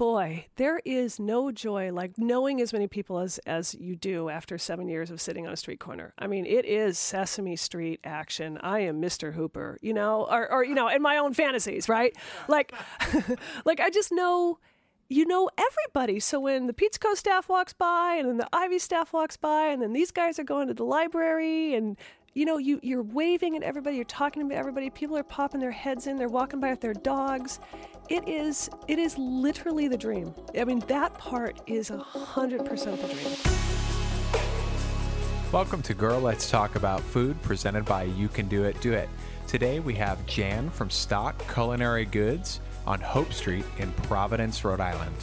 boy, there is no joy like knowing as many people as as you do after seven years of sitting on a street corner. I mean, it is Sesame Street action. I am Mr. Hooper, you know, or or you know, in my own fantasies, right? Like, like I just know. You know everybody. So when the Pizza Co staff walks by, and then the Ivy staff walks by, and then these guys are going to the library, and you know, you, you're waving at everybody, you're talking to everybody, people are popping their heads in, they're walking by with their dogs. It is it is literally the dream. I mean, that part is a hundred percent the dream. Welcome to Girl Let's Talk About Food, presented by You Can Do It, Do It. Today we have Jan from Stock Culinary Goods on Hope Street in Providence, Rhode Island.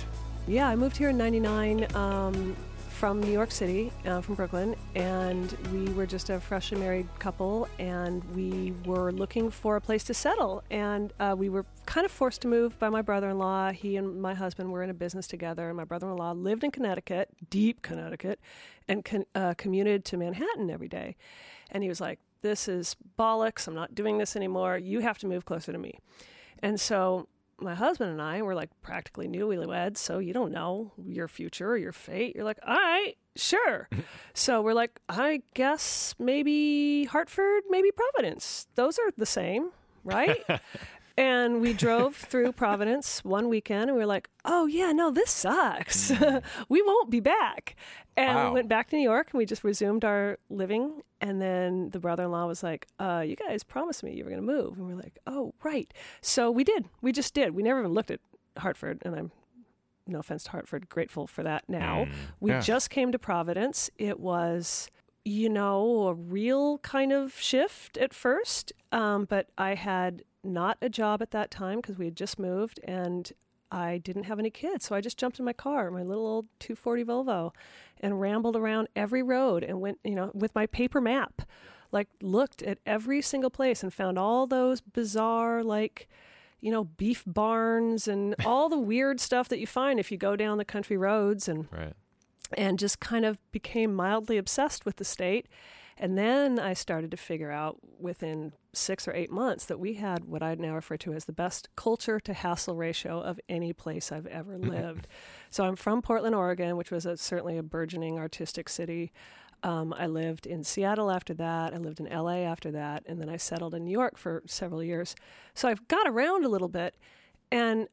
Yeah, I moved here in '99 um, from New York City, uh, from Brooklyn, and we were just a freshly married couple, and we were looking for a place to settle, and uh, we were kind of forced to move by my brother-in-law. He and my husband were in a business together, and my brother-in-law lived in Connecticut, deep Connecticut, and con- uh, commuted to Manhattan every day, and he was like, "This is bollocks. I'm not doing this anymore. You have to move closer to me," and so my husband and I were like practically newlyweds, so you don't know your future or your fate. You're like, all right, sure. so we're like, I guess maybe Hartford, maybe Providence. Those are the same, right? and we drove through Providence one weekend and we were like, oh, yeah, no, this sucks. we won't be back. And Wow. we went back to New York and we just resumed our living. And then the brother in law was like, uh, you guys promised me you were going to move. And we're like, oh, right. So we did. We just did. We never even looked at Hartford. And I'm, no offense to Hartford, grateful for that now. we yeah. just came to Providence. It was, you know, a real kind of shift at first. Um, but I had not a job at that time because we had just moved and I didn't have any kids. So I just jumped in my car, my little old 240 Volvo, and rambled around every road and went, you know, with my paper map, like looked at every single place and found all those bizarre, like, you know, beef barns and all the weird stuff that you find if you go down the country roads and Right. and just kind of became mildly obsessed with the state. And then I started to figure out within six or eight months that we had what I now refer to as the best culture to hassle ratio of any place I've ever lived. so I'm from Portland, Oregon, which was a, certainly a burgeoning artistic city. Um, I lived in Seattle after that. I lived in LA after that. And then I settled in New York for several years. So I've got around a little bit. And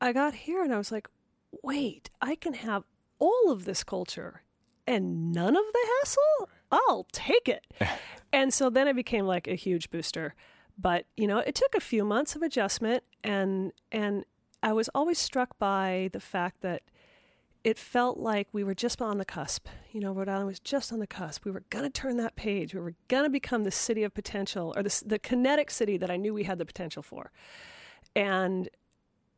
I got here and I was like, wait, I can have all of this culture and none of the hassle? I'll take it. and so then it became like a huge booster. But, you know, it took a few months of adjustment and and I was always struck by the fact that it felt like we were just on the cusp. You know, Rhode Island was just on the cusp. We were going to turn that page. We were going to become the city of potential or the, the kinetic city that I knew we had the potential for. And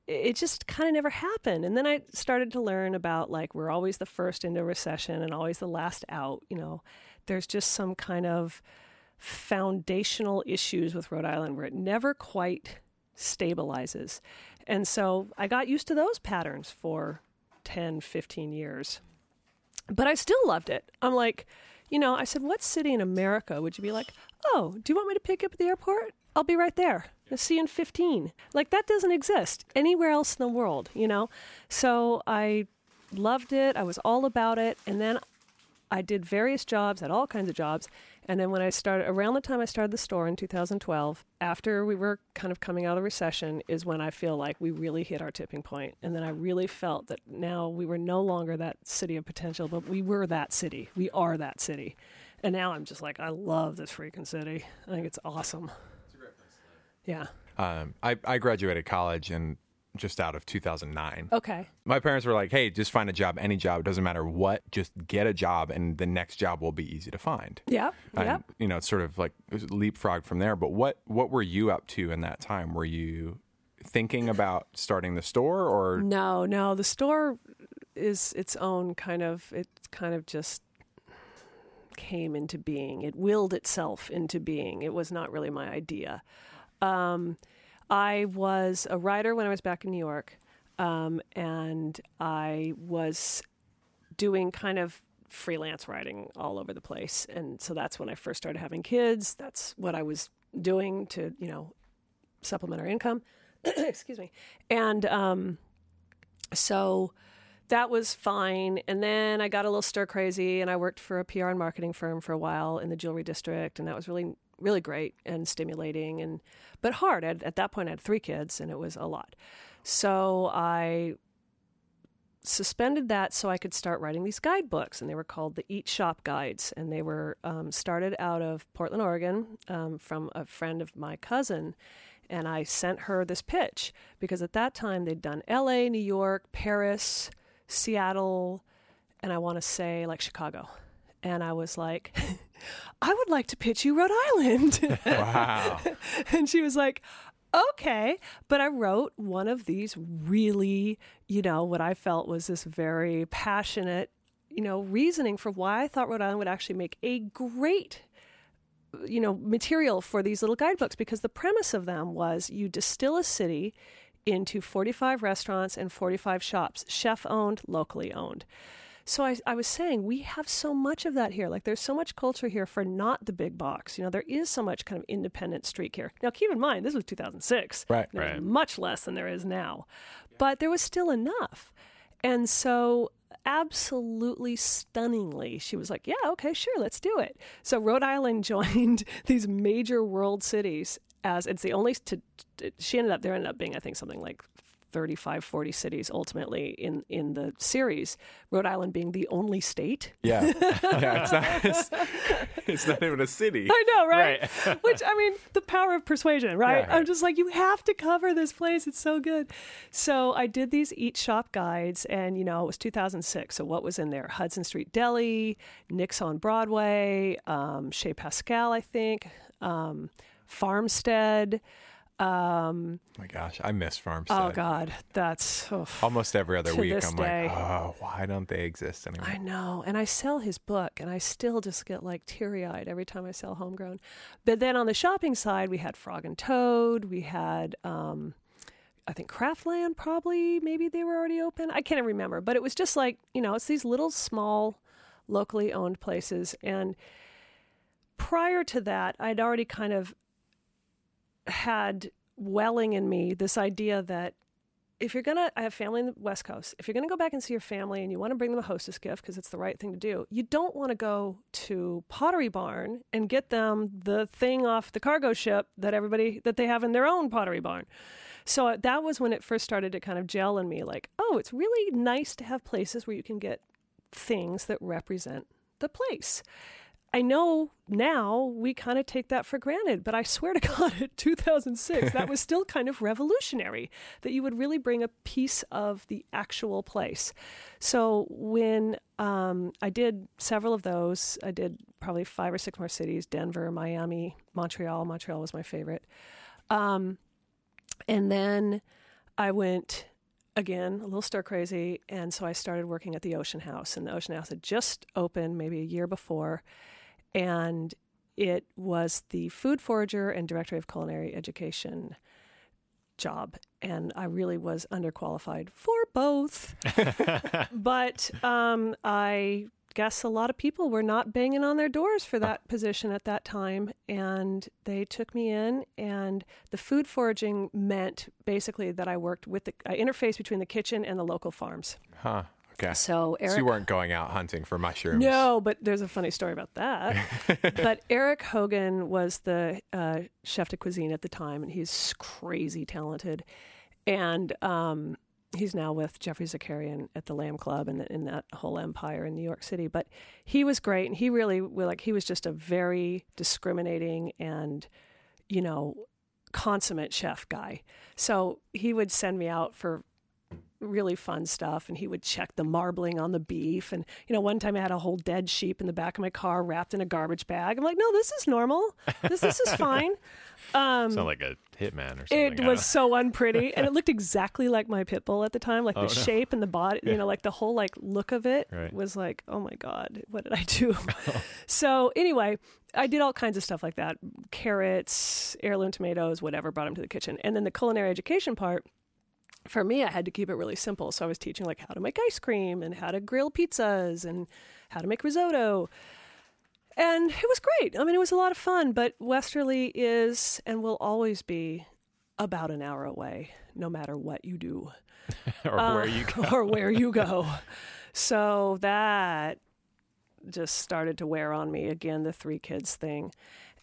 it just kind of never happened. And then I started to learn about like we're always the first into a recession and always the last out. You know, there's just some kind of foundational issues with Rhode Island where it never quite stabilizes. And so I got used to those patterns for 10, 15 years. But I still loved it. I'm like, you know, I said, what city in America would you be like, oh, do you want me to pick up at the airport? I'll be right there. I'll see you in 15. Like, that doesn't exist anywhere else in the world, you know? So I loved it. I was all about it. And then I did various jobs, had all kinds of jobs. And then when I started, around the time I started the store in 2012, after we were kind of coming out of the recession, is when I feel like we really hit our tipping point. And then I really felt that now we were no longer that city of potential, but we were that city. We are that city. And now I'm just like, I love this freaking city. I think it's awesome. It's a great place to live. Um, I, I graduated college and just out of 2009. Okay. My parents were like, "Hey, just find a job, any job, doesn't matter what, just get a job, and the next job will be easy to find." Yeah. Yep. you know, it's sort of like it leapfrog from there. But what what were you up to in that time? Were you thinking about starting the store, or No, no. The store is its own kind of. It kind of just came into being. It willed itself into being. It was not really my idea. Um, I was a writer when I was back in New York, um, and I was doing kind of freelance writing all over the place. And so that's when I first started having kids. That's what I was doing to, you know, supplement our income. Excuse me. And um, So that was fine. And then I got a little stir crazy and I worked for a PR and marketing firm for a while in the jewelry district. And that was really, really great and stimulating and, but hard. At, at that point, I had three kids and it was a lot. So I suspended that so I could start writing these guidebooks, and they were called the Eat Shop Guides, and they were um, started out of Portland, Oregon, um, from a friend of my cousin. And I sent her this pitch because at that time they'd done L.A., New York, Paris, Seattle, and I want to say like Chicago. And I was like, I would like to pitch you Rhode Island. Wow. and she was like, okay. But I wrote one of these really, you know, what I felt was this very passionate, you know, reasoning for why I thought Rhode Island would actually make a great you know material for these little guidebooks because the premise of them was you distill a city into 45 restaurants and 45 shops chef owned locally owned so I, I was saying we have so much of that here. Like there's so much culture here for not the big box. You know there is so much kind of independent street here now keep in mind this was 2006 Right. There's Right. much less than there is now. But there was still enough. And so absolutely stunningly she was like yeah okay sure let's do it. So rhode island joined these major world cities as it's the only to, to- she ended up there ended up being i think something like 35 40 cities ultimately in in the series rhode island being the only state Yeah. yeah. It's not, it's, it's not even a city. I know, right? Right. Which I mean, the power of persuasion, right? Yeah. I'm just like, you have to cover this place. It's so good. So I did these eat shop guides, and you know, it was 2006. So what was in there? Hudson Street Deli, Nick's on Broadway, um, Chez Pascal, I think, um, Farmstead. Um, Oh my gosh, I miss Farmstead. oh God, that's oh, Almost every other week, I'm day. like, oh, why don't they exist anymore? I know. And I sell his book, and I still just get like teary eyed every time I sell Homegrown. But then on the shopping side, we had Frog and Toad. We had, um, I think, Craftland, probably. Maybe they were already open. I can't remember. But it was just like, you know, it's these little small, locally owned places. And prior to that, I'd already kind of had welling in me this idea that if you're gonna, I have family in the West Coast. If you're gonna go back and see your family and you want to bring them a hostess gift because it's the right thing to do, you don't want to go to Pottery Barn and get them the thing off the cargo ship that everybody that they have in their own Pottery Barn. So uh, that was when it first started to kind of gel in me. Like, oh, it's really nice to have places where you can get things that represent the place. I know now we kind of take that for granted, but I swear to God, in 2006, that was still kind of revolutionary that you would really bring a piece of the actual place. So when um, I did several of those, I did probably five or six more cities Denver, Miami, Montreal. Montreal was my favorite. Um, and then I went again, a little stir crazy. And so I started working at the Ocean House, and the Ocean House had just opened maybe a year before. And it was the food forager and director of culinary education job. And I really was underqualified for both. but um, I guess a lot of people were not banging on their doors for that position at that time. And they took me in, and the food foraging meant basically that I worked with the I interfaced between the kitchen and the local farms. Huh. Okay. So Eric. So you weren't going out hunting for mushrooms. No, but there's a funny story about that. but Eric Hogan was the uh, chef de cuisine at the time, and he's crazy talented. And um, he's now with Geoffrey Zakarian at the Lamb Club and in that whole empire in New York City. But he was great, and he really like he was just a very discriminating and you know consummate chef guy. So he would send me out for really fun stuff and he would check the marbling on the beef and you know one time i had a whole dead sheep in the back of my car wrapped in a garbage bag i'm like no this is normal this, this is fine um, Sound like a hitman or something. it was so unpretty and it looked exactly like my pit bull at the time like Oh, the no. shape and the body you know like the whole like look of it Right. was like oh my god what did i do so anyway i did all kinds of stuff like that carrots heirloom tomatoes whatever brought them to the kitchen and then the culinary education part for me, I had to keep it really simple. So I was teaching like how to make ice cream and how to grill pizzas and how to make risotto. And it was great. I mean, it was a lot of fun, but Westerly is and will always be about an hour away, no matter what you do. or uh, where you go. or where you go. So that just started to wear on me again, the three kids thing.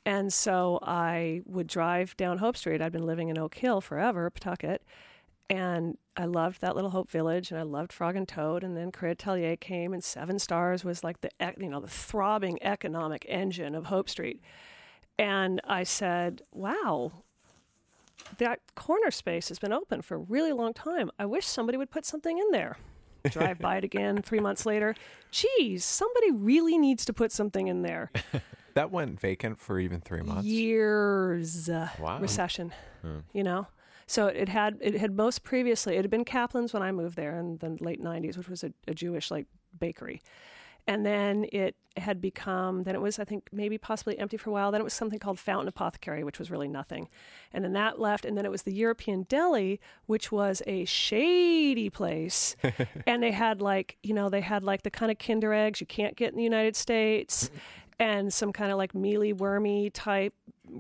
And so I would drive down Hope Street. I'd been living in Oak Hill forever, Pawtucket. And I loved that little Hope Village, and I loved Frog and Toad. And then Crea Atelier came, and Seven Stars was like the you know the throbbing economic engine of Hope Street. And I said, "Wow, that corner space has been open for a really long time. I wish somebody would put something in there." Drive by it again three months later. Geez, somebody really needs to put something in there. that went vacant for even three months. Years. Wow. Recession. Hmm. You know. So it had it had most previously it had been Kaplan's when I moved there in the late '90s, which was a, a Jewish like bakery, and then it had become then it was I think maybe possibly empty for a while. Then it was something called Fountain Apothecary, which was really nothing, and then that left, and then it was the European Deli, which was a shady place, and they had like you know they had like the kind of Kinder eggs you can't get in the United States. and some kind of like mealy wormy type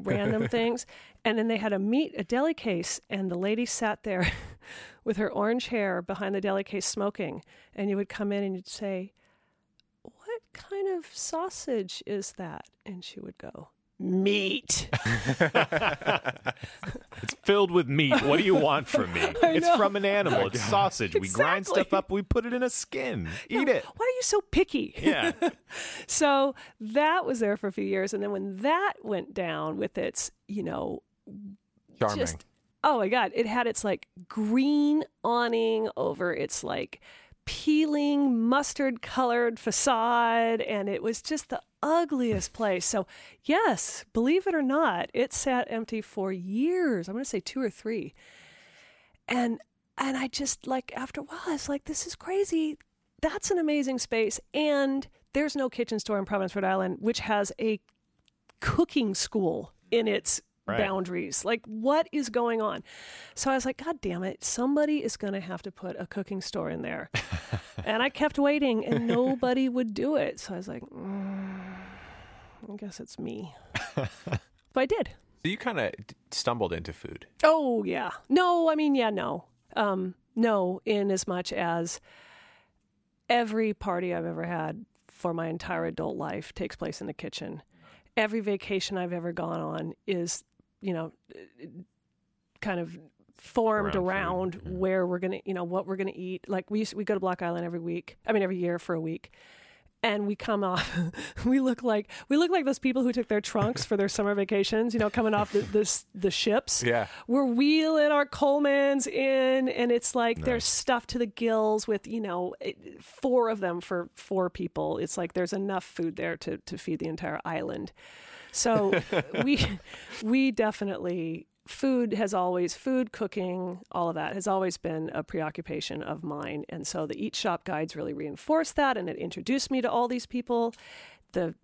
random things and then they had a meat, a deli case, and the lady sat there with her orange hair behind the deli case smoking. And you would come in and you'd say, What kind of sausage is that? And she would go, meat. it's filled with meat. What do you want from me? it's from an animal. It's sausage. Exactly. We grind stuff up, we put it in a skin. Eat it. Why are you so picky? Yeah. so that was there for a few years. And then when that went down with its, you know, Charming. Just, oh my God. It had its like green awning over its like peeling mustard colored facade and it was just the ugliest place. So, yes, believe it or not, it sat empty for years. I'm going to say 2 or 3. And and I just like after a while I was like this is crazy. That's an amazing space and there's no kitchen store in Providence, Rhode Island which has a cooking school in its right. boundaries. Like, what is going on? So I was like, God damn it, somebody is going to have to put a cooking store in there. and I kept waiting, and nobody would do it. So I was like, mm, I guess it's me. but I did. So you kind of stumbled into food. Oh yeah. No, I mean yeah, no. Um, no, in as much as every party I've ever had for my entire adult life takes place in the kitchen. Every vacation I've ever gone on is you know, kind of formed around, around yeah. where we're gonna, you know, what we're gonna eat. Like we used, we go to Block Island every week. I mean, every year for a week, and we come off. we look like we look like those people who took their trunks for their summer vacations. You know, coming off the the, the ships. Yeah, we're wheeling our Colemans in, and it's like nice. there's stuff to the gills with you know four of them for four people. It's like there's enough food there to to feed the entire island. So we we definitely food has always food cooking all of that has always been a preoccupation of mine. And so the eat shop guides really reinforced that and it introduced me to all these people. The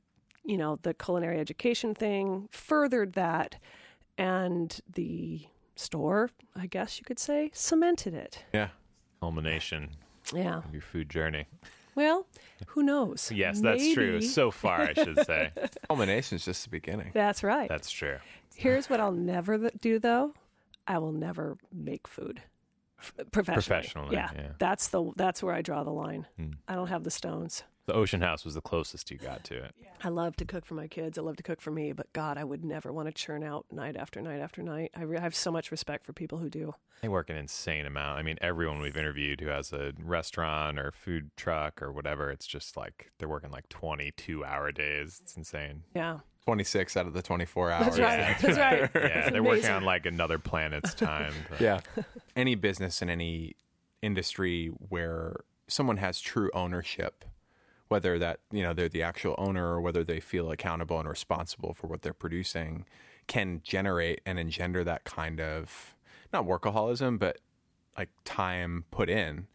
you know the culinary education thing furthered that and the store i guess you could say cemented it. Yeah. Culmination yeah. of your food journey well, who knows? Yes, Maybe. that's true. So far, I should say. Culmination is just the beginning. That's right. That's true. Here's what I'll never do, though. I will never make food professionally. Professionally, yeah. yeah. That's the that's where I draw the line. Hmm. I don't have the stones. The Ocean House was the closest you got to it. I love to cook for my kids. I love to cook for me, but God, I would never want to churn out night after night after night. I, re- I have so much respect for people who do. They work an insane amount. I mean, everyone we've interviewed who has a restaurant or food truck or whatever, it's just like they're working like 22 hour days. It's insane. Yeah. 26 out of the 24 hours. That's right. That's right. yeah, they're amazing. working on like another planet's time. But. Yeah. any business in any industry where someone has true ownership whether that you know they're the actual owner or whether they feel accountable and responsible for what they're producing can generate and engender that kind of not workaholism but like time put in.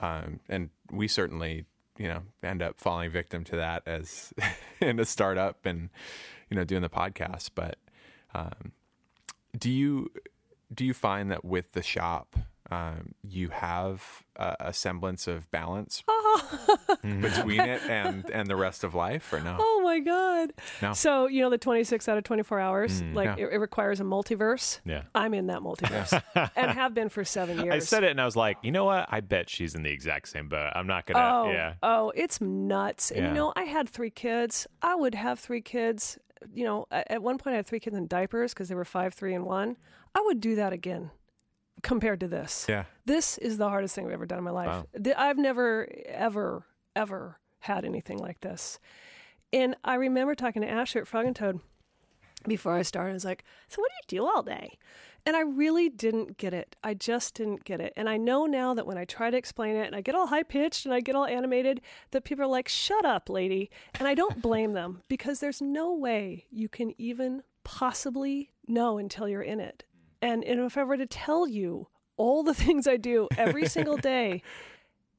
Um, and we certainly you know end up falling victim to that as in a startup and you know doing the podcast. But um, do you do you find that with the shop um, you have a, a semblance of balance? Uh-huh Oh, between it and and the rest of life, or no? oh my God. No. So, you know, the 26 out of 24 hours, mm, like yeah. it, it requires a multiverse. Yeah. I'm in that multiverse and have been for seven years. I said it and I was like, you know what? I bet she's in the exact same boat. I'm not gonna. Oh, Yeah. oh, it's nuts. And Yeah. you know, I had three kids. I would have three kids. You know, at at one point I had three kids in diapers because they were five, three, and one. I would do that again compared to this. Yeah. This is the hardest thing I've ever done in my life. Wow. I've never, ever, ever had anything like this. And I remember talking to Asher at Frog and Toad before I started. I was like, So, what do you do all day? And I really didn't get it. I just didn't get it. And I know now that when I try to explain it and I get all high pitched and I get all animated, that people are like, shut up, lady. And I don't blame them because there's no way you can even possibly know until you're in it. And, and if I were to tell you all the things I do every single day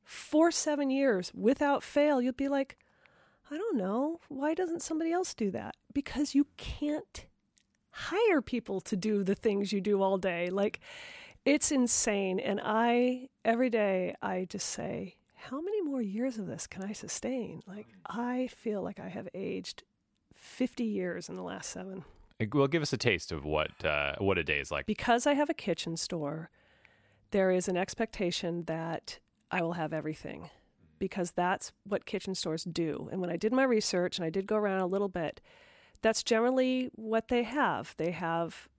for seven years without fail, you'd be like, I don't know. Why doesn't somebody else do that? Because you can't hire people to do the things you do all day. Like, it's insane. And I, every day, I just say, how many more years of this can I sustain? Like, I feel like I have aged 50 years in the last seven. Well, give us a taste of what uh, what a day is like. Because I have a kitchen store, there is an expectation that I will have everything because that's what kitchen stores do. And when I did my research and I did go around a little bit, that's generally what they have. They have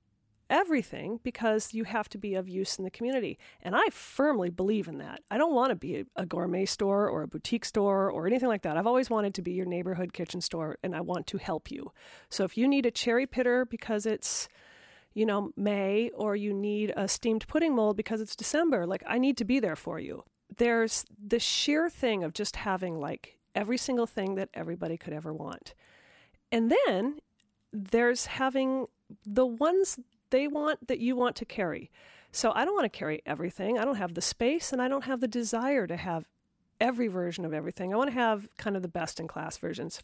everything because you have to be of use in the community. And I firmly believe in that. I don't want to be a, gourmet store or a boutique store or anything like that. I've always wanted to be your neighborhood kitchen store and I want to help you. So if you need a cherry pitter because it's you know, May, or you need a steamed pudding mold because it's December. Like, I need to be there for you. There's the sheer thing of just having like every single thing that everybody could ever want. And then there's having the ones they want that you want to carry. So I don't want to carry everything. I don't have the space and I don't have the desire to have every version of everything. I want to have kind of the best in class versions.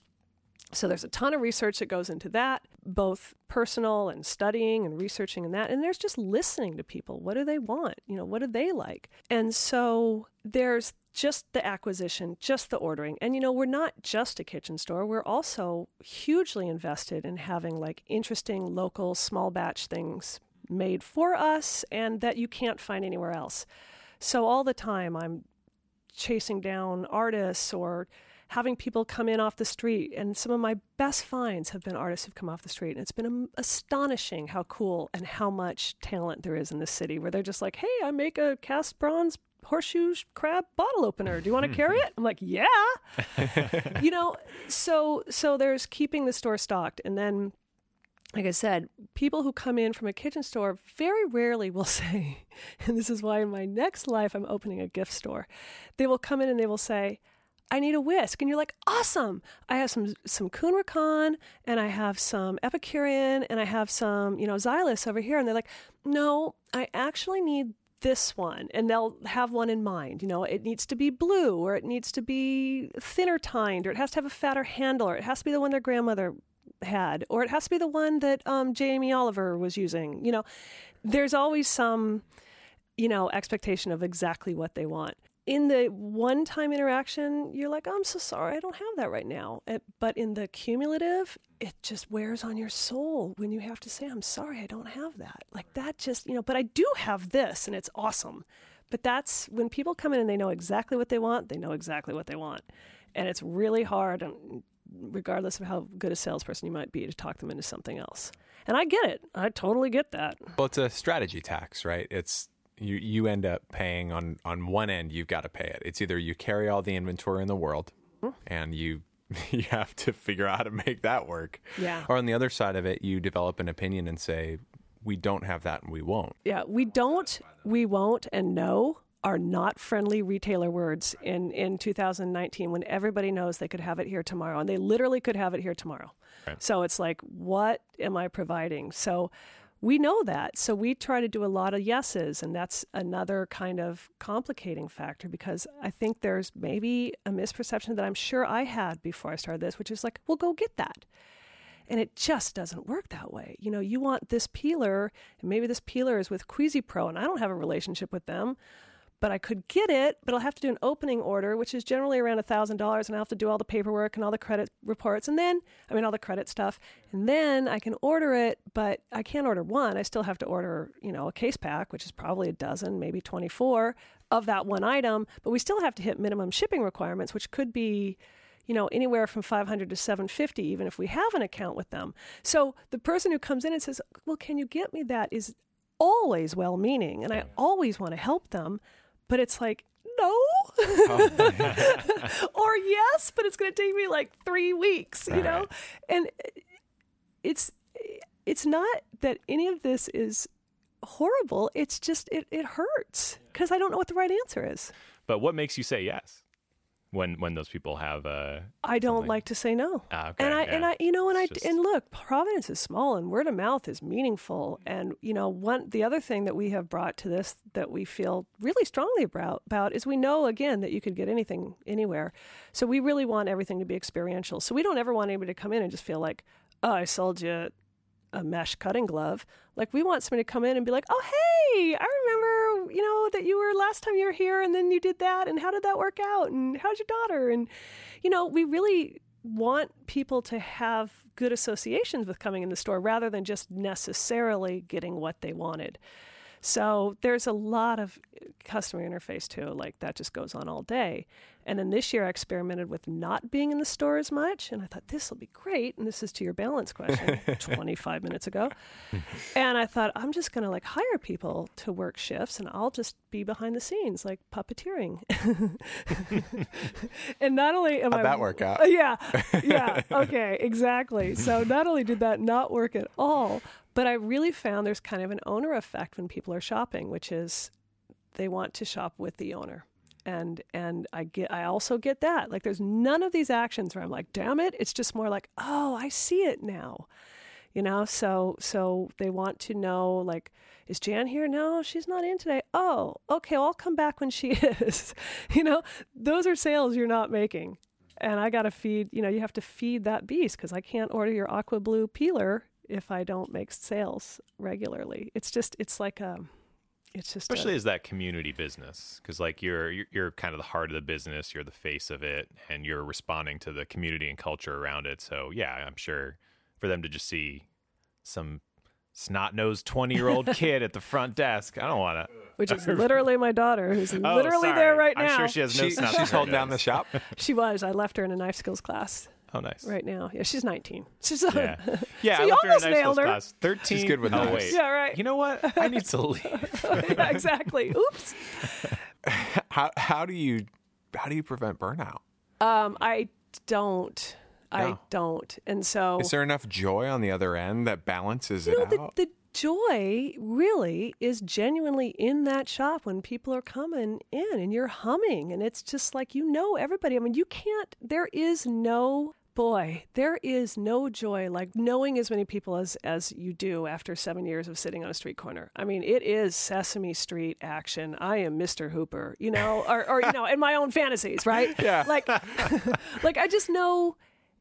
So there's a ton of research that goes into that, both personal and studying and researching and that. And there's just listening to people. What do they want? You know, what do they like? And so there's just the acquisition, just the ordering. And you know, we're not just a kitchen store. We're also hugely invested in having like interesting local small batch things made for us and that you can't find anywhere else. So all the time I'm chasing down artists or having people come in off the street. And some of my best finds have been artists who've come off the street. And it's been astonishing how cool and how much talent there is in this city where they're just like, hey, I make a cast bronze horseshoe crab bottle opener. Do you want to carry it? I'm like, yeah. you know, so so there's keeping the store stocked and then like I said, people who come in from a kitchen store very rarely will say, and this is why in my next life I'm opening a gift store. They will come in and they will say, I need a whisk. And you're like, awesome. I have some some Kuhn Rikon and I have some Epicurean and I have some, you know, Zyliss over here. And they're like, no, I actually need this one. And they'll have one in mind. You know, it needs to be blue or it needs to be thinner tined or it has to have a fatter handle or it has to be the one their grandmother had or it has to be the one that um, Jamie Oliver was using. You know, there's always some, you know, expectation of exactly what they want in the one time interaction, you're like, I'm so sorry, I don't have that right now. Uh, But in the cumulative, it just wears on your soul when you have to say, I'm sorry, I don't have that. Like that just, you know, but I do have this and it's awesome. But that's when people come in and they know exactly what they want, they know exactly what they want. And it's really hard, and regardless of how good a salesperson you might be, to talk them into something else. And I get it. I totally get that. Well, it's a strategy tax, right? It's you you end up paying on on one end you've got to pay it. It's either you carry all the inventory in the world and you you have to figure out how to make that work. Yeah. Or on the other side of it, you develop an opinion and say we don't have that and we won't. Yeah, we don't, we won't, and no are not friendly retailer words in, in 2019 when everybody knows they could have it here tomorrow. And they literally could have it here tomorrow. Right. So it's like, what am I providing? So we know that. So we try to do a lot of yeses. And that's another kind of complicating factor because I think there's maybe a misperception that I'm sure I had before I started this, which is like, well, go get that. And it just doesn't work that way. You know, you want this peeler, and maybe this peeler is with Cuisipro, and I don't have a relationship with them, but I could get it, but I'll have to do an opening order, which is generally around a thousand dollars, and I'll have to do all the paperwork and all the credit reports, and then I mean all the credit stuff, and then I can order it, but I can't order one. I still have to order, you know, a case pack, which is probably a dozen, maybe twenty four of that one item, but we still have to hit minimum shipping requirements, which could be you know anywhere from 500 to 750 even if we have an account with them. So the person who comes in and says well can you get me that? is always well meaning and i always want to help them but it's like no. Oh. Or yes but it's going to take me like three weeks you know? And it's it's not that any of this is horrible. It's just it, it hurts because i don't know what the right answer is. But what makes you say yes when when those people have uh I don't something? like to say no. Ah, okay, and I and. I you know and I just- and look, Providence is small and word of mouth is meaningful and you know one the other thing that we have brought to this that we feel really strongly about about is we know again that you could get anything anywhere. So we really want everything to be experiential. So we don't ever want anybody to come in and just feel like, "Oh, I sold you a mesh cutting glove. Like we want somebody to come in and be like, "Oh, hey, I you know, that you were last time you were here and then you did that and how did that work out and how's your daughter?" And you know, we really want people to have good associations with coming in the store rather than just necessarily getting what they wanted. So there's a lot of customer interface too, like that just goes on all day. And then this year I experimented with not being in the store as much, and I thought this will be great. And this is to your balance question 25 minutes ago. And I thought I'm just going to like hire people to work shifts, and I'll just be behind the scenes, like puppeteering. and not only am How'd I that work out? yeah, yeah, okay, exactly. So not only did that not work at all, but I really found there's kind of an owner effect when people are shopping, which is they want to shop with the owner. And and I get I also get that. Like there's none of these actions where I'm like, damn it. It's just more like, oh, I see it now. You know, so so they want to know like, is Jan here? No, she's not in today. Oh, okay, well, I'll come back when she is. you know, those are sales you're not making and I got to feed, you know, you have to feed that beast because I can't order your aqua blue peeler if I don't make sales regularly. It's just, it's like a, it's just, a- especially as that community business because like you're, you're you're kind of the heart of the business you're the face of it and you're responding to the community and culture around it so yeah i'm sure for them to just see some snot-nosed 20-year-old kid at the front desk i don't want to which is literally my daughter who's Oh, literally sorry. there right now I'm now. sure she has no She, snot she's holding down the shop. She was. I left her in a knife skills class oh nice right now. Yeah, she's 19. She's yeah yeah So I you left her in almost high nailed her. class 13 She's good with oh knives. wait yeah, right. you know what i need to leave yeah, exactly. Oops. How how do you how do you prevent burnout? Um, I don't. I don't. And so Is there enough joy on the other end that balances you know, it the, out? the joy really is genuinely in that shop when people are coming in and you're humming and it's just like you know everybody. I mean, you can't there is no boy, there is no joy like knowing as many people as as you do after 7 years of sitting on a street corner. I mean, it is Sesame Street action. I am Mr. Hooper, you know, or or you know, in my own fantasies, right? Yeah. Like like I just know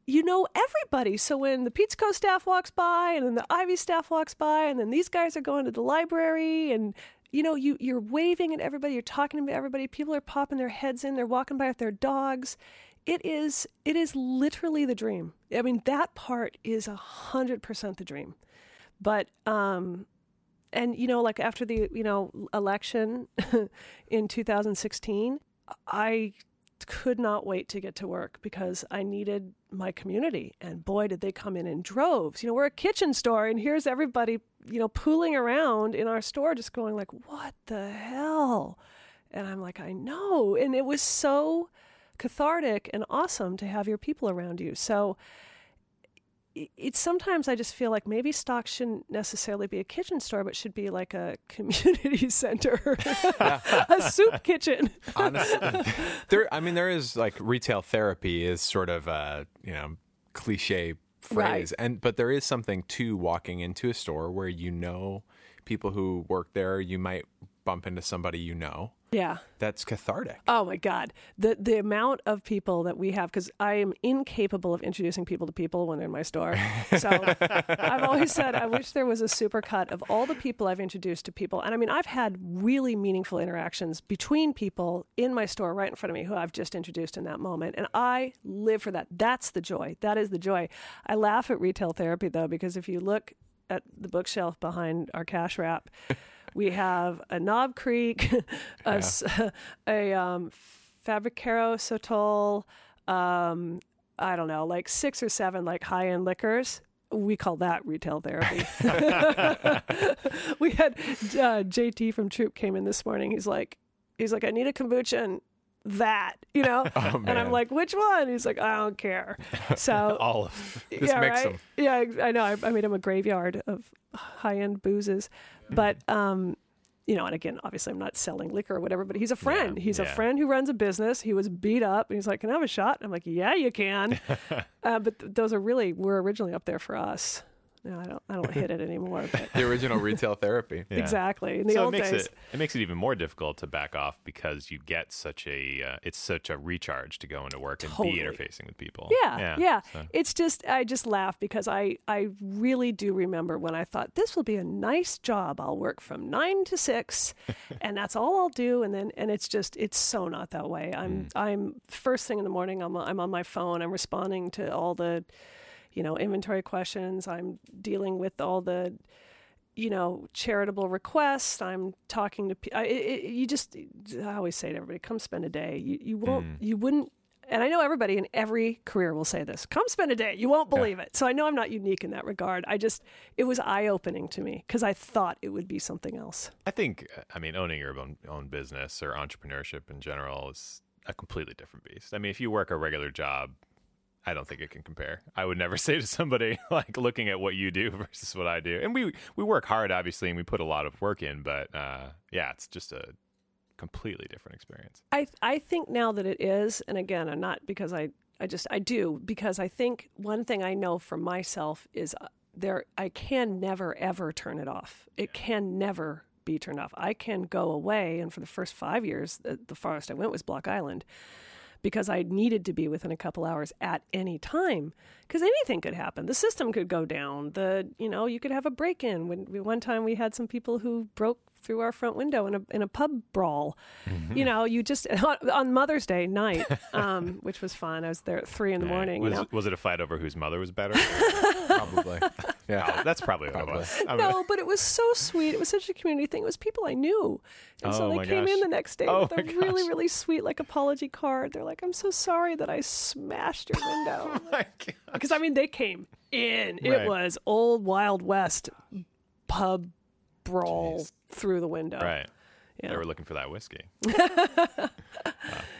you know everybody. So when the Pizza Co staff walks by, and then the Ivy staff walks by, and then these guys are going to the library, and you know you you're waving at everybody, you're talking to everybody. People are popping their heads in, they're walking by with their dogs. It is it is literally the dream. I mean that part is a hundred percent the dream. But um, and you know like after the you know election in 2016, I could not wait to get to work because I needed my community. And boy, did they come in in droves. You know, we're a kitchen store, and here's everybody, you know, pooling around in our store, just going like, "What the hell?" And I'm like, "I know." And it was so cathartic and awesome to have your people around you. So it's sometimes I just feel like maybe stock shouldn't necessarily be a kitchen store, but should be like a community center, a soup kitchen. Honestly, there. I mean, there is like retail therapy is sort of a you know cliche phrase, Right. and but there is something to walking into a store where you know people who work there. You might bump into somebody you know. Yeah. That's cathartic. Oh my God. The the amount of people that we have, because I am incapable of introducing people to people when they're in my store. So I've always said I wish there was a supercut of all the people I've introduced to people. And I mean, I've had really meaningful interactions between people in my store right in front of me who I've just introduced in that moment. And I live for that. That's the joy. That is the joy. I laugh at retail therapy though, because if you look at the bookshelf behind our cash wrap, we have a Knob Creek, a um, Fabricaro Sotol, um, I don't know, like six or seven like high end liquors. We call that retail therapy. we had uh, JT from Troop came in this morning. He's like, he's like, I need a kombucha and that, you know. Oh, and I'm like, which one? He's like, I don't care. So All of Just yeah, mix right? 'em. Yeah, I- I know. I, I made him a graveyard of high end boozes, but um, you know, and again, obviously, I'm not selling liquor or whatever. But he's a friend. he's a friend who runs a business. He was beat up, and he's like, "Can I have a shot?" I'm like, "Yeah, you can." uh, but th- those are really were originally up there for us. No, I don't. I don't hit it anymore. But The original retail therapy. Yeah. exactly in the so old it makes days. it it makes it even more difficult to back off because you get such a uh, it's such a recharge to go into work and Totally. be interfacing with people. Yeah, yeah. so- It's just I just laugh because I I really do remember when I thought this will be a nice job. I'll work from nine to six, and that's all I'll do. And then and it's just it's so not that way. I'm I'm first thing in the morning. I'm I'm on my phone. I'm responding to all the, you know, inventory questions. I'm dealing with all the. You know, charitable requests. I'm talking to. pe- I, it, it, you just, I always say to everybody, come spend a day. You, you won't. Mm. You wouldn't and I know everybody in every career will say this come spend a day. You won't believe it. So I know I'm not unique in that regard. I just, it was eye opening to me because I thought it would be something else. I think, I mean, owning your own, own business or entrepreneurship in general is a completely different beast. I mean, if you work a regular job, I don't think it can compare. I would never say to somebody like looking at what you do versus what I do. And we we work hard obviously and we put a lot of work in, but uh, yeah, it's just a completely different experience. I, I think now that it is, and again, I'm not because I, I just, I do, because I think one thing I know for myself is uh, there, I can never, ever turn it off. It can never be turned off. I can go away, and for the first five years, the, the farthest I went was Block Island. Because I needed to be within a couple hours at any time because anything could happen. The system could go down. The you know you could have a break in. When we, one time we had some people who broke through our front window in a in a pub brawl. You know, you just on Mother's Day night, um, which was fun. I was there at three in the morning. Was, you know? was it a fight over whose mother was better? Probably. Yeah. Oh, that's probably what Probably. it was. No, but it was so sweet. It was such a community thing. It was people I knew. And so Oh they my came in the next day Oh with a really, really sweet like apology card. They're like, I'm so sorry that I smashed your window. Oh. Because I mean they came in. It was old Wild West pub brawl Jeez. through the window. Right. Yeah. They were looking for that whiskey.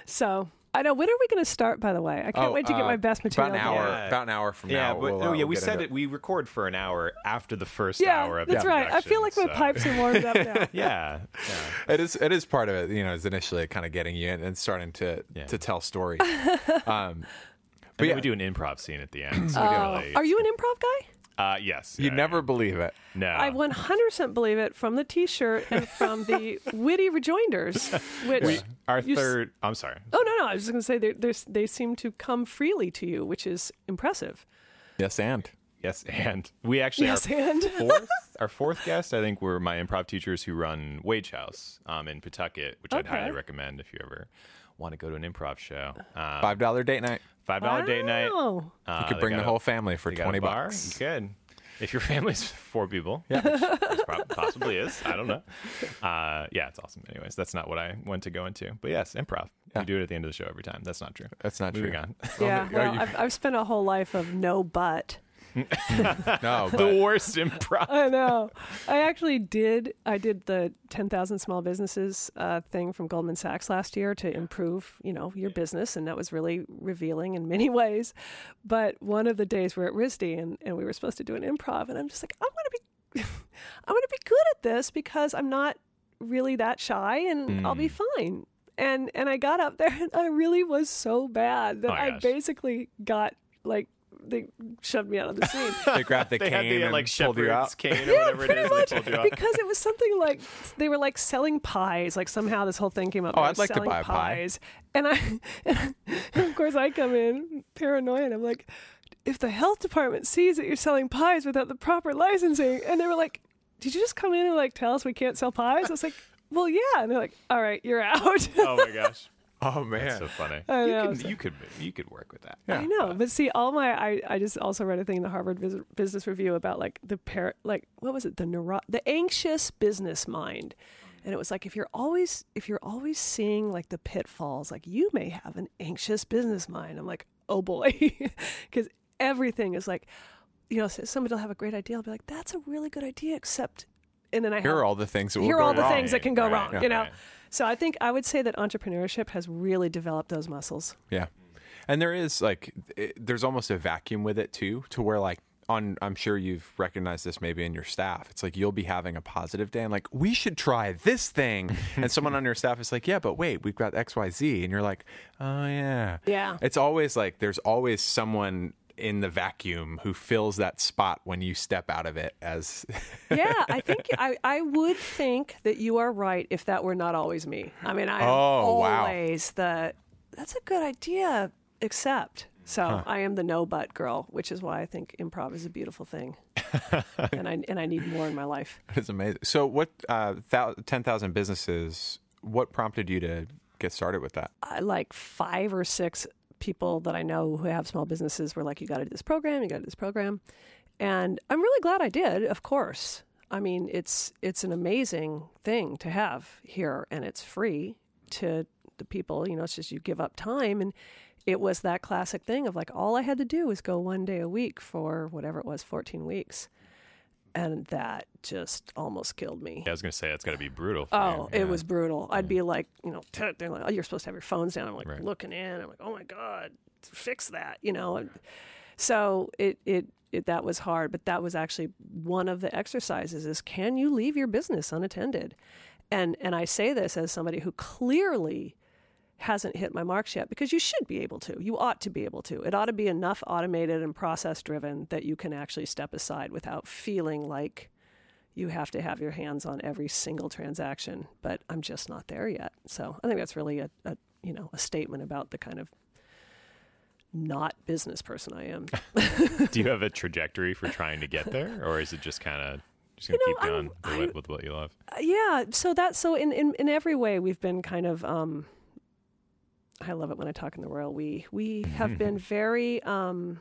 So I know. When are we going to start? By the way, I can't Oh, wait to get uh, my best material. About an hour. Yeah. About an hour from Yeah, now. but we'll, oh uh, yeah, we'll we said into it. We record for an hour after the first Yeah, hour of that's right. I feel like my introduction, pipes are so- warmed up now. Yeah, yeah. It is. It is part of it. You know, is initially kind of getting you in and starting to Yeah. to tell stories. um, But yeah. we do an improv scene at the end. So Oh. really, Are you an improv guy? Uh, yes. you yeah, never yeah. believe it. No. I 100% believe it from the T-shirt and from the witty rejoinders, which. We, our you s- third. I'm sorry. Oh no, no! I was just going to say they're, they're, they seem to come freely to you, which is impressive. Yes, and Yes, and we actually Yes, our and fourth our fourth guest. I think were my improv teachers who run Wage House um, in Pawtucket, which I'd highly recommend if you ever want to go to an improv show. Um, five dollar date night. Five dollar date night. Wow. Uh, You could bring the a- whole family for they got a twenty bar. bucks. You could. If your family's four people, yeah, which, which possibly is. I don't know. Uh, yeah, it's awesome. Anyways, that's not what I went to go into. But yes, improv. Yeah. You do it at the end of the show every time. That's not true. That's not Moving true. on. Yeah, Oh, well, you- I've, I've spent a whole life of no but. No, the worst improv. I know. I actually did. I did the 10,000 small businesses uh, thing from Goldman Sachs last year to improve, you know, your business, and that was really revealing in many ways. But one of the days we're at RISD, and, and we were supposed to do an improv, and I'm just like, I want to be, I want to be good at this because I'm not really that shy, and I'll be fine. And and I got up there, and I really was so bad that Oh I gosh. basically got like they shoved me out of the scene. They grabbed the They had cane uh, the and like pulled you shepherd's out. cane or whatever it is. They pulled you because it was something like they were like selling pies. Like somehow this whole thing came up. Oh, I'd like to selling buy a pie. pies. And I, and of course, I come in paranoid. I'm like, if the health department sees that you're selling pies without the proper licensing, and they were like, did you just come in and like tell us we can't sell pies? I was like, well, yeah. And they're like, all right, you're out. oh my gosh, Oh man. that's so funny. I you, know, can, so- you could you could work with that. I know, but see, all my I, I just also read a thing in the Harvard Bus- Business Review about like the par like what was it the neuro- the anxious business mind, and it was like if you're always if you're always seeing like the pitfalls, like you may have an anxious business mind. I'm like, oh boy, because everything is like, you know, somebody will have a great idea. I'll be like, that's a really good idea, except, and then I Here have are all the things that will here go are all the wrong. things that can go Right, wrong. yeah. You know, Right. So I think I would say that entrepreneurship has really developed those muscles. Yeah. And there is like it, there's almost a vacuum with it too to where like on I'm sure you've recognized this maybe in your staff. It's like you'll be having a positive day and like we should try this thing and someone on your staff is like, "Yeah, but wait, we've got XYZ." And you're like, "Oh yeah." Yeah. It's always like there's always someone in the vacuum who fills that spot when you step out of it as yeah, I think I, I would think that you are right if that were not always me. I mean, I Oh, wow. always the that's a good idea, except so I am the no but girl, which is why I think improv is a beautiful thing, and I and I need more in my life. It's amazing. So, what uh, thou- ten thousand businesses? What prompted you to get started with that? I, like five or six people that I know who have small businesses were like, "You got to do this program. You got to do this program," and I'm really glad I did. Of course, I mean it's it's an amazing thing to have here, and it's free to the people. You know, it's just you give up time, and it was that classic thing of like all I had to do was go one day a week for whatever it was, 14 weeks, and that just almost killed me. Yeah, I was gonna say that's got to be brutal. For Oh, you. it was brutal. I'd be mm. like, you know, they're like, oh, you're supposed to have your phones down. I'm like Right. looking in. I'm like, oh my god, fix that, you know. And so it, it it that was hard, but that was actually one of the exercises: is can you leave your business unattended? And and I say this as somebody who clearly hasn't hit my marks yet because you should be able to. You ought to be able to. It ought to be enough automated and process driven that you can actually step aside without feeling like you have to have your hands on every single transaction. But I'm just not there yet. So I think that's really a, a you know a statement about the kind of not business person I am. Do you have a trajectory for trying to get there, or is it just kind of just gonna You know, keep I'm- going with, I'm- what- with what you love? Yeah so that so in, in in every way we've been kind of um i love it when i talk in the royal we we have been very um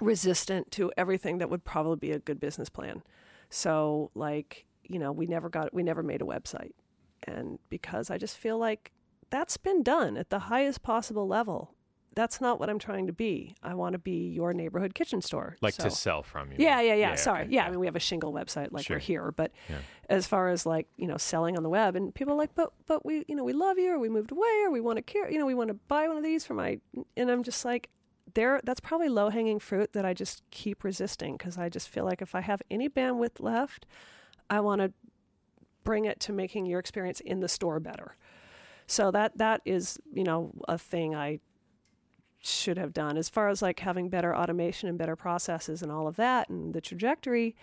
resistant to everything that would probably be a good business plan. So like you know we never got we never made a website. And because i just feel like that's been done at the highest possible level that's not what i'm trying to be i want to be your neighborhood kitchen store Like So- to sell from you? yeah, yeah, yeah. Sorry. okay, yeah, I mean, we have a shingle website like Sure. we're here, but Yeah. as far as like you know selling on the web, and people are like, but but we you know we love you, or we moved away, or we want to care, you know, we want to buy one of these for my, and I'm just like, there. That's probably low hanging fruit that I just keep resisting because I just feel like if I have any bandwidth left, I want to bring it to making your experience in the store better. So that that is you know a thing I should have done. As far as like having better automation and better processes and all of that and the trajectory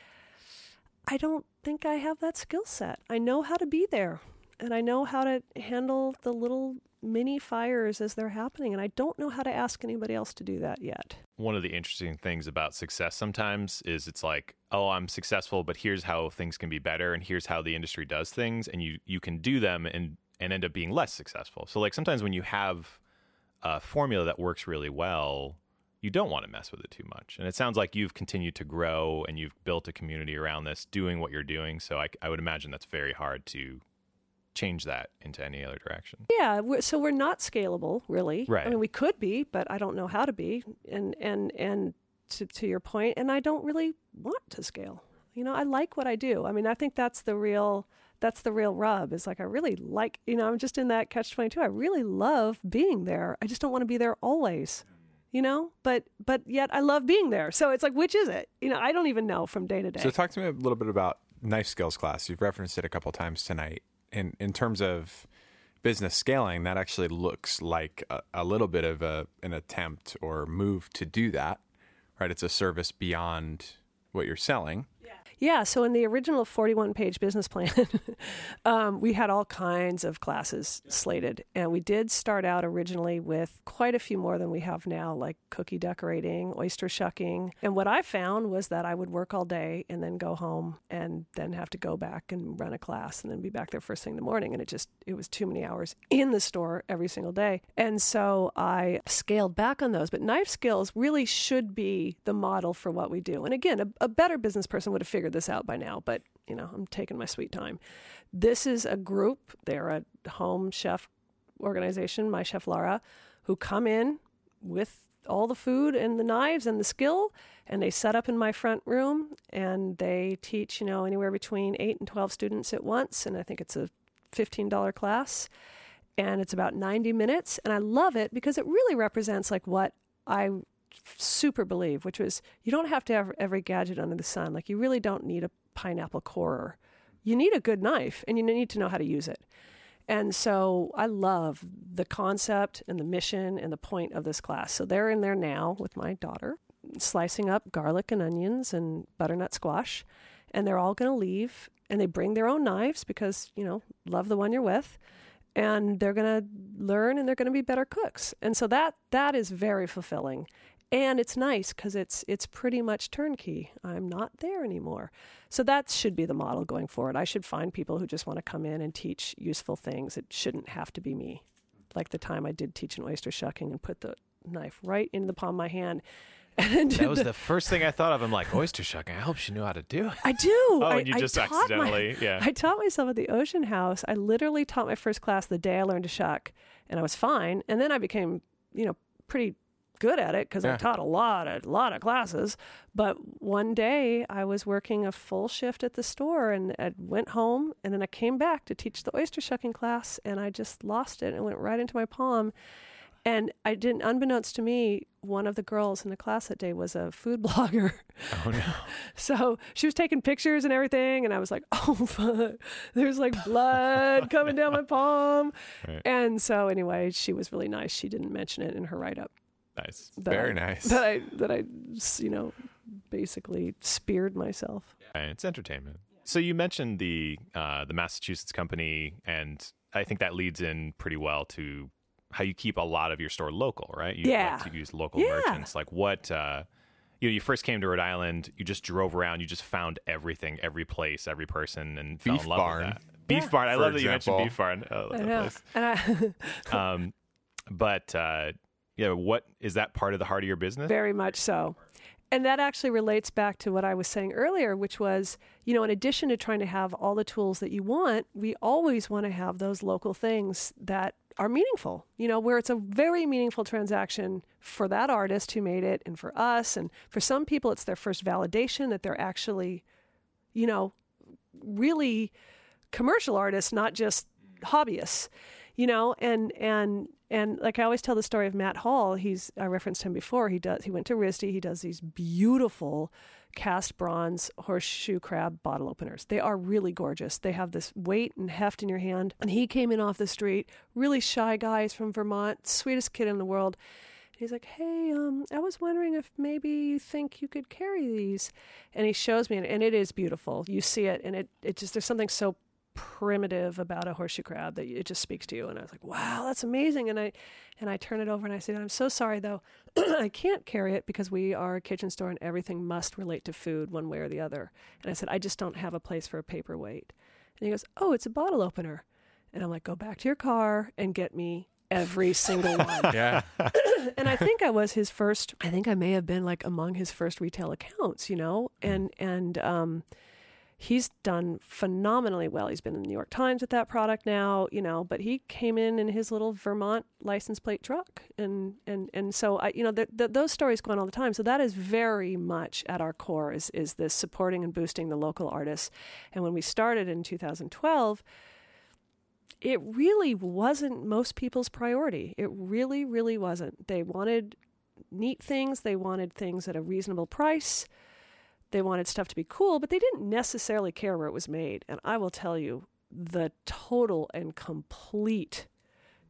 i don't think i have that skill set. I know how to be there and i know how to handle the little mini fires as they're happening and i don't know how to ask anybody else to do that yet. One of the interesting things about success sometimes is it's like, oh, I'm successful, but here's how things can be better, and here's how the industry does things, and you you can do them and and end up being less successful. So like sometimes when you have a formula that works really well, you don't want to mess with it too much. And it sounds like you've continued to grow and you've built a community around this, doing what you're doing. So I, I would imagine that's very hard to change that into any other direction. yeah we're, so we're not scalable really Right. i mean we could be but i don't know how to be and and and to, to your point and i don't really want to scale you know i like what i do i mean i think that's the real that's the real rub is like i really like you know i'm just in that catch 22 i really love being there i just don't want to be there always you know but but yet i love being there so it's like which is it you know i don't even know from day to day So talk to me a little bit about knife skills class. You've referenced it a couple times tonight. In in terms of business scaling, that actually looks like a, a little bit of a, an attempt or move to do that, right? It's a service beyond what you're selling. Yeah, so in the original 41 page business plan, um, we had all kinds of classes slated. And we did start out originally with quite a few more than we have now, like cookie decorating, oyster shucking. And what I found was that I would work all day and then go home and then have to go back and run a class and then be back there first thing in the morning. And it just, it was too many hours in the store every single day. And so I scaled back on those. But knife skills really should be the model for what we do. And again, a, a better business person would have figured this out by now, but you know, I'm taking my sweet time. This is a group, they're a home chef organization, my chef Laura, who come in with all the food and the knives and the skill and they set up in my front room and they teach, you know, anywhere between 8 and 12 students at once and I think it's a $15 class and it's about 90 minutes and I love it because it really represents like what I super believe, which was you don't have to have every gadget under the sun. Like you really don't need a pineapple corer. You need a good knife and you need to know how to use it. And so I love the concept and the mission and the point of this class. So they're in there now with my daughter, slicing up garlic and onions and butternut squash. And they're all going to leave and they bring their own knives because, you know, love the one you're with. And they're going to learn and they're going to be better cooks. And so that that is very fulfilling and it's nice because it's it's pretty much turnkey. I'm not there anymore, so that should be the model going forward. I should find people who just want to come in and teach useful things. It shouldn't have to be me. Like the time I did teach an oyster shucking and put the knife right in the palm of my hand. And that was the, the, first thing I thought of. I'm like, oyster shucking. I hope she knew how to do it. I do. Oh, I, and you just accidentally, my, yeah. I taught myself at the Ocean House. I literally taught my first class the day I learned to shuck, and I was fine. And then I became, you know, pretty good at it because yeah. I taught a lot, a lot of classes. But one day I was working a full shift at the store and I went home and then I came back to teach the oyster shucking class and I just lost it and it went right into my palm. And I didn't, unbeknownst to me, one of the girls in the class that day was a food blogger. Oh no! so she was taking pictures and everything, and I was like, "Oh fuck!" There's like blood coming down my palm. Right. And so anyway, she was really nice. She didn't mention it in her write up. Nice. Very I, nice. That I that I you know basically speared myself. it's entertainment. So you mentioned the uh, the Massachusetts company, and I think that leads in pretty well to how you keep a lot of your store local, right? You yeah. like to use local yeah. merchants. Like what? Uh, you know, you first came to Rhode Island, you just drove around, you just found everything, every place, every person, and Beef fell in love barn. with that. Beef Yeah. barn. I For love that you mentioned beef barn. I love I know. place. And I Um, but uh, yeah, what is that part of the heart of your business? Very much so. And that actually relates back to what I was saying earlier, which was, you know, in addition to trying to have all the tools that you want, we always want to have those local things that are meaningful, you know, where it's a very meaningful transaction for that artist who made it and for us. And for some people, it's their first validation that they're actually, you know, really commercial artists, not just hobbyists, you know, and, and, and like I always tell the story of Matt Hall. He's I referenced him before. He does. He went to RISD. He does these beautiful cast bronze horseshoe crab bottle openers. They are really gorgeous. They have this weight and heft in your hand. And he came in off the street, really shy guy. He's from Vermont, sweetest kid in the world. He's like, "Hey, um, I was wondering if maybe you think you could carry these." And he shows me, and it is beautiful. You see it, and it it just there's something so primitive about a horseshoe crab that it just speaks to you. And I was like, wow, that's amazing. And I, and I turn it over and I said, I'm so sorry though, I can't carry it because we are a kitchen store and everything must relate to food one way or the other. And I said, I just don't have a place for a paperweight. And he goes, oh, it's a bottle opener. And I'm like, go back to your car and get me every single one. Yeah. and I think I was his first. I think I may have been like among his first retail accounts, you know, and and um, he's done phenomenally well. He's been in the New York Times with that product now, you know, but he came in in his little Vermont license plate truck, and and and so I, you know, th- th- those stories go on all the time. So that is very much at our core is is this supporting and boosting the local artists. And when we started in 2012 it really wasn't most people's priority. It really, really wasn't. They wanted neat things, they wanted things at a reasonable price, they wanted stuff to be cool, but they didn't necessarily care where it was made. And I will tell you, the total and complete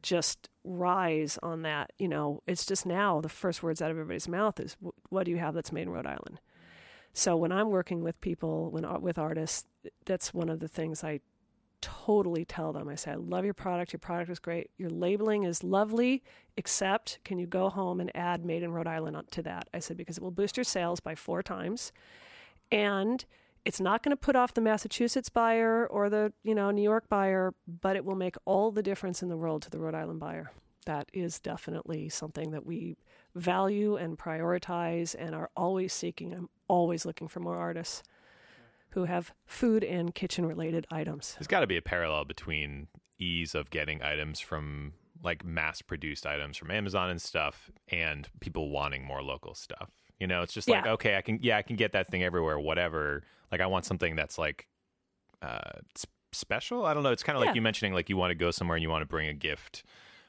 just rise on that. You know, it's just now the first words out of everybody's mouth is, "What do you have that's made in Rhode Island?" So when I'm working with people, when with artists, that's one of the things I totally tell them. I say, I love your product. Your product is great. Your labeling is lovely, except can you go home and add made in Rhode Island to that? I said, because it will boost your sales by four times. And it's not going to put off the Massachusetts buyer or the, you know, New York buyer, but it will make all the difference in the world to the Rhode Island buyer. That is definitely something that we value and prioritize and are always seeking. I'm always looking for more artists who have food and kitchen related items. There's got to be a parallel between ease of getting items from like mass produced items from Amazon and stuff and people wanting more local stuff. You know, it's just like, Yeah. okay, I can, yeah, I can get that thing everywhere, whatever. Like, I want something that's like uh, special. I don't know. It's kind of like you mentioning, like, you want to go somewhere and you want to bring a gift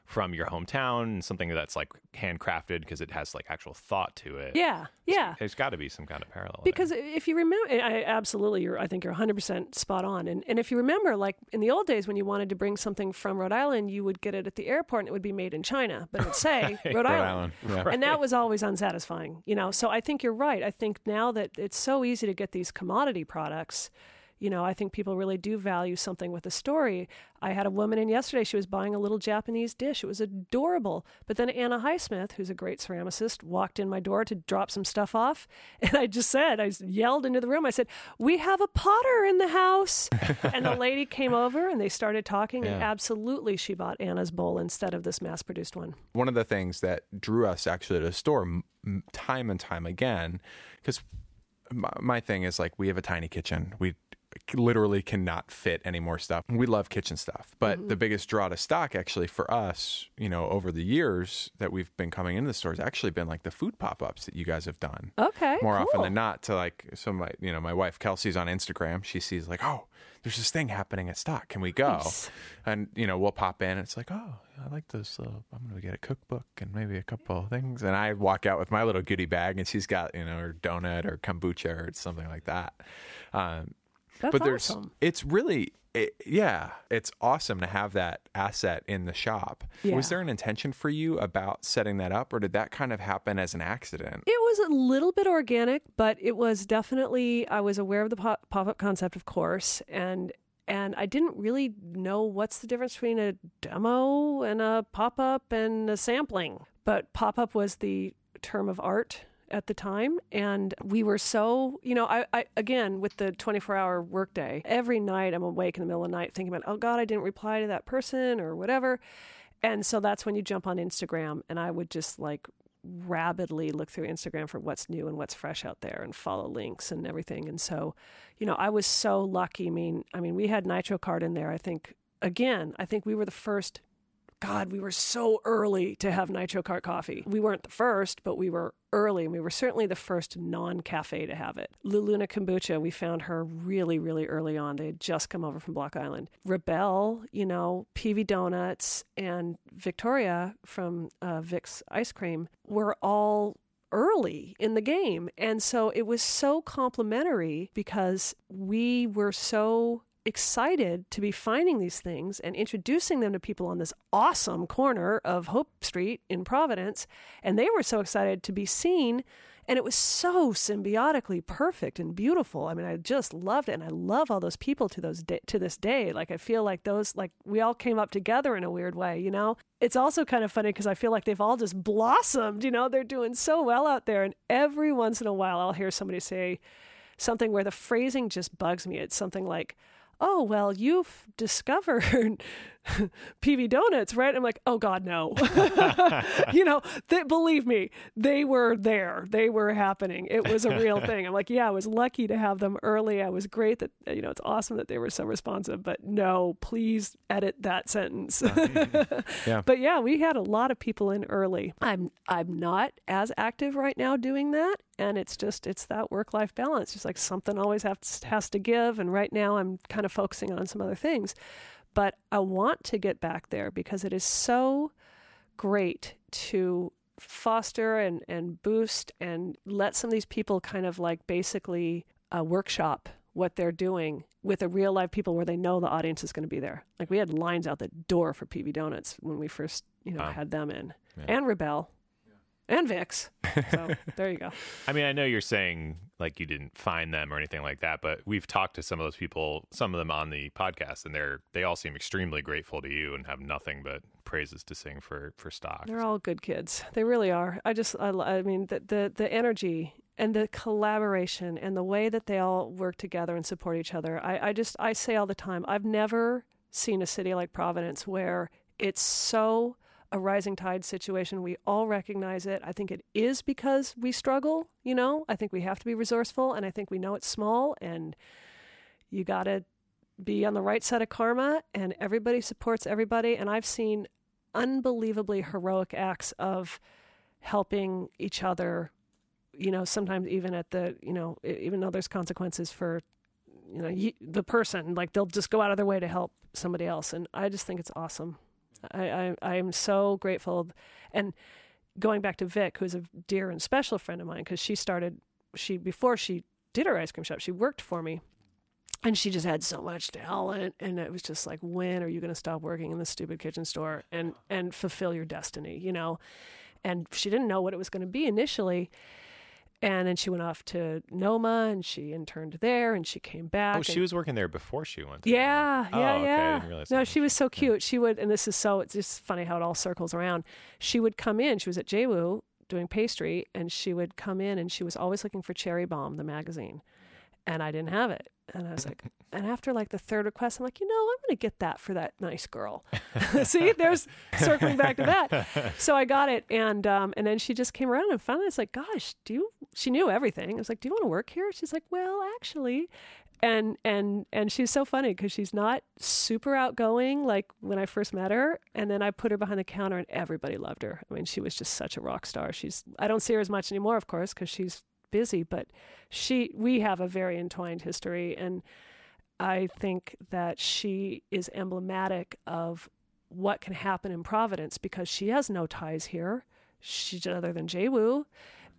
from your hometown and something that's like handcrafted because it has like actual thought to it. Yeah, yeah. There's got to be some kind of parallel. there. Because if you remember, I absolutely, you're, I think you're 100% spot on. And, and if you remember, like in the old days when you wanted to bring something from Rhode Island, you would get it at the airport and it would be made in China, but it would say Rhode, Rhode Island. Island. Yeah. And that was always unsatisfying, you know. So I think you're right. I think now that it's so easy to get these commodity products, you know, I think people really do value something with a story. I had a woman in yesterday, she was buying a little Japanese dish. It was adorable. But then Anna Highsmith, who's a great ceramicist, walked in my door to drop some stuff off. And I just said, I yelled into the room, I said, We have a potter in the house. and the lady came over and they started talking. And absolutely, she bought Anna's bowl instead of this mass produced one. one of the things that drew us actually to the store time and time again because my, my thing is like we have a tiny kitchen we literally cannot fit any more stuff. We love kitchen stuff but the biggest draw to stock actually for us you know over the years that we've been coming into the store has actually been like the food pop-ups that you guys have done. Okay. more often than not to like so my you know my wife kelsey's on instagram. She sees like oh there's this thing happening at stock. Can we go? Nice. and you know we'll pop in. And it's like oh i like this uh, i'm gonna get a cookbook and maybe a couple of things. And i walk out with my little goodie bag and she's got you know her donut or kombucha or something like that. Um, That's but there's awesome. it's really it, yeah it's awesome to have that asset in the shop Yeah. was there an intention for you about setting that up or did that kind of happen as an accident It was a little bit organic, but it was definitely I was aware of the pop up concept, of course, and and I didn't really know what's the difference between a demo and a pop up and a sampling. But pop up was the term of art at the time and we were so you know I, I again with the 24 hour workday every night i'm awake in the middle of the night thinking about oh god i didn't reply to that person or whatever and so that's when you jump on instagram and i would just like rabidly look through Instagram for what's new and what's fresh out there and follow links and everything. And so, you know, I was so lucky. I mean, I mean, we had Nitro Cart in there. I think again, I think we were the first God, we were so early to have Nitro Cart coffee. We weren't the first, but we were early, and we were certainly the first non-cafe to have it. Luluna Kombucha, we found her really, really early on. They had just come over from Block Island. Rebelle, you know, PV Donuts, and Victoria from uh, Vic's Ice Cream were all early in the game. And so it was so complimentary because we were so excited to be finding these things and introducing them to people on this awesome corner of Hope Street in Providence. And they were so excited to be seen. And it was so symbiotically perfect and beautiful. I mean, I just loved it, and I love all those people to those to this day. Like, I feel like those, like, we all came up together in a weird way, you know. It's also kind of funny because I feel like they've all just blossomed. You know, they're doing so well out there, and every once in a while, I'll hear somebody say something where the phrasing just bugs me. It's something like, oh, well, you've discovered PV Donuts, right? I'm like, oh, God, no. you know, they, believe me, they were there. They were happening. It was a real thing. I'm like, yeah, I was lucky to have them early. I was great that, you know, it's awesome that they were so responsive, but no, please edit that sentence. Yeah. But yeah, we had a lot of people in early. I'm I'm not as active right now doing that, and it's just it's that work life balance. Just like something always has has to give, and right now I'm kind of focusing on some other things. But I want to get back there because it is so great to foster and, and boost and let some of these people kind of like basically uh, workshop what they're doing with a real live people where they know the audience is going to be there. Like we had lines out the door for PV Donuts when we first, you know, Wow. had them in, Yeah. and Rebelle, and Vic's. So there you go. I mean, I know you're saying like you didn't find them or anything like that, but we've talked to some of those people, some of them on the podcast, and they're they all seem extremely grateful to you and have nothing but praises to sing for for stock. They're all good kids. They really are. I just, I, I mean, the, the the energy and the collaboration and the way that they all work together and support each other. I, I just, I say all the time, I've never seen a city like Providence where it's so a rising tide situation. We all recognize it. I think it is because we struggle. You know, I think we have to be resourceful, and I think we know it's small, and you got to be on the right side of karma, and everybody supports everybody. And I've seen unbelievably heroic acts of helping each other you know sometimes even at the you know even though there's consequences for you know the person like they'll just go out of their way to help somebody else and i just think it's awesome i i am so grateful and going back to vic who's a dear and special friend of mine because she started she before she did her ice cream shop she worked for me and she just had so much talent and it was just like when are you going to stop working in this stupid kitchen store and and fulfill your destiny? You know? And she didn't know what it was going to be initially and then she went off to noma and she interned there and she came back Oh, she was working there before she went. Yeah, Oh, yeah, okay. I yeah. no, she was so cute. She would, and this is so, it's just funny how it all circles around. She would come in, she was at JWoo doing pastry, and she would come in and she was always looking for Cherry Bomb, the magazine. And I didn't have it. And I was like, and after like the third request, I'm like, you know, I'm going to get that for that nice girl. See, there's circling back to that. So I got it. And, um, and then she just came around and finally it's like, gosh, do you, she knew everything. I was like, do you want to work here? She's like, well, actually, and and and she's so funny because she's not super outgoing like when I first met her, and then I put her behind the counter and everybody loved her. I mean, she was just such a rock star. She's I don't see her as much anymore, of course, because she's busy, but she we have a very entwined history, and I think that she is emblematic of what can happen in Providence because she has no ties here. She's other than Jay Wu.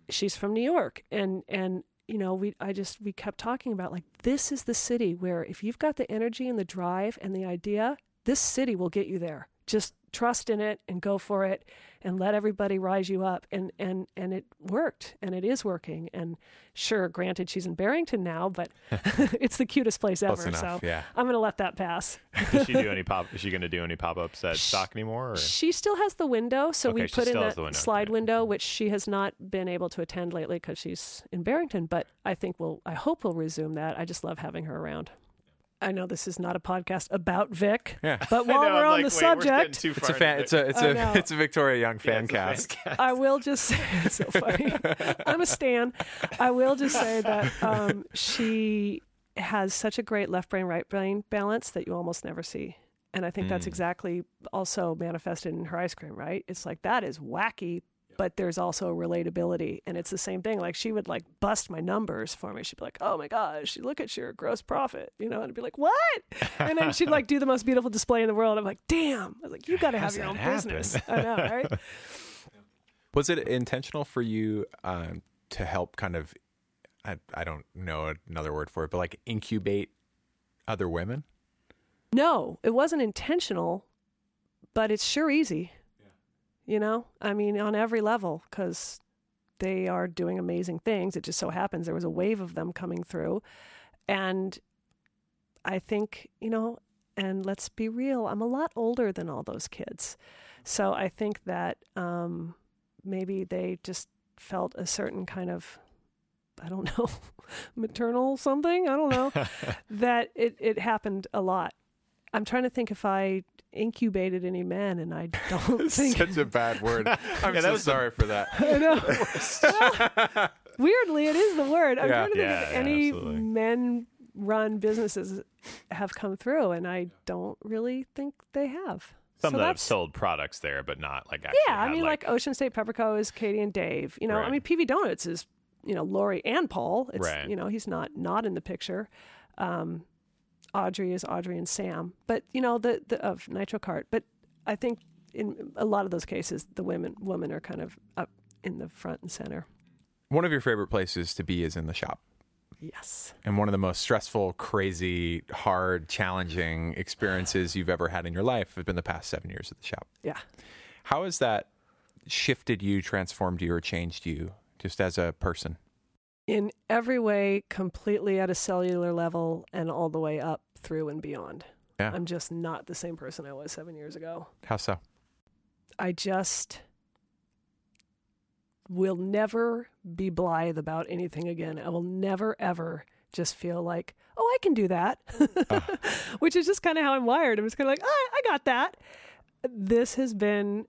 She's from New York, and and you know we I just we kept talking about like this is the city where if you've got the energy and the drive and the idea, this city will get you there. Just trust in it and go for it and let everybody rise you up and and and it worked and it is working and sure granted she's in Barrington now but it's the cutest place ever enough, so yeah. I'm going to let that pass. Does she do any pop? Is she going to do any pop ups at stock anymore? Or? She still has the window, so we Okay, she put in still the, has the window, slide window, mm-hmm. which she has not been able to attend lately because she's in Barrington. But I think we'll, I hope we'll resume that. I just love having her around. I know this is not a podcast about Vic, Yeah. but while know, we're I'm on like, the wait, we're getting subject, It's a fan. into It's a it's I a know. it's a Victoria Young Yeah, fan it's a fan cast. cast. I will just say it's so funny. I'm a stan. I will just say that um, she has such a great left brain right brain balance that you almost never see. And I think that's Mm. exactly also manifested in her ice cream, right? It's like that is wacky, but there's also a relatability. And it's the same thing. Like she would like bust my numbers for me. She'd be like, oh my gosh, look at your gross profit, you know, and I'd be like, what? And then she'd like do the most beautiful display in the world. I'm like, damn. I was like, you got to have How's your own happen? business. I know, right? Was it intentional for you um, to help kind of, I, I don't know another word for it, but like incubate other women? No, it wasn't intentional, but it's sure easy. You know, I mean, on every level, because they are doing amazing things. It just so happens there was a wave of them coming through. And I think, you know, and let's be real, I'm a lot older than all those kids. So I think that um, maybe they just felt a certain kind of, I don't know, maternal something. I don't know that it, it happened a lot. I'm trying to think if I incubated any men, and I don't think. Such a bad word. I'm Yeah, so was the- sorry for that. I know. Well, weirdly, it is the word. I'm Yeah. trying to think Yeah, if yeah, any men-run businesses have come through, and I don't really think they have. Some So that have sold products there, but not like actually. Yeah, I mean, like, Ocean State Pepperco is Katie and Dave. You know, I mean, PV Donuts is you know Lori and Paul. It's Right. you know he's not not in the picture. Um, Audrey is Audrey and Sam, but you know the the of Nitro Cart. But I think in a lot of those cases, the women women are kind of up in the front and center. One of your favorite places to be is in the shop. Yes. And one of the most stressful, crazy, hard, challenging experiences you've ever had in your life have been the past seven years at the shop. Yeah. How has that shifted you, transformed you, or changed you just as a person? In every way, completely at a cellular level and all the way up through and beyond. Yeah. I'm just not the same person I was seven years ago. How so? I just will never be blithe about anything again. I will never, ever just feel like, oh, I can do that, ah. which is just kind of how I'm wired. I'm just kind of like, oh, I got that. This has been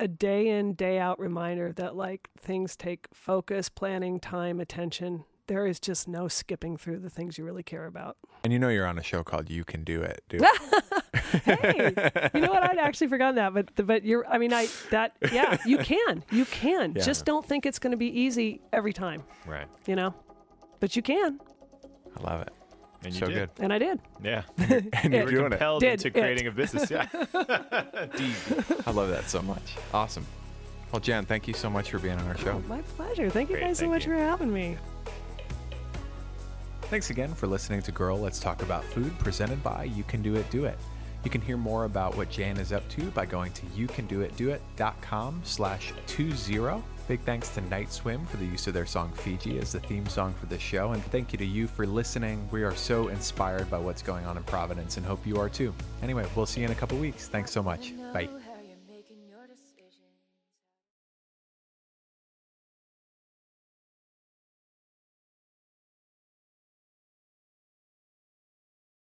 a day in, day out reminder that like things take focus, planning, time, attention. There is just no skipping through the things you really care about. And you know you're on a show called You Can Do It, dude. hey, you know what? I'd actually forgotten that, but but you're. I mean, I that yeah, you can, you can. Yeah. Just don't think it's going to be easy every time, Right. you know. But you can, I love it. And you so did. good. and I did. Yeah. And You you're were doing it. compelled Did into it. creating a business. Yeah. Deep. I love that so much. Awesome. Well, Jen, thank you so much for being on our show. My pleasure. Thank you Great, guys so much you. for having me. Thanks again for listening to Girl Let's Talk About Food, presented by You Can Do It Do It. You can hear more about what Jan is up to by going to youcandoitdoit.com slash 20. Big thanks to NGHTSWM for the use of their song Fiji as the theme song for this show. And thank you to you for listening. We are so inspired by what's going on in Providence and hope you are too. Anyway, we'll see you in a couple weeks. Thanks so much. Bye.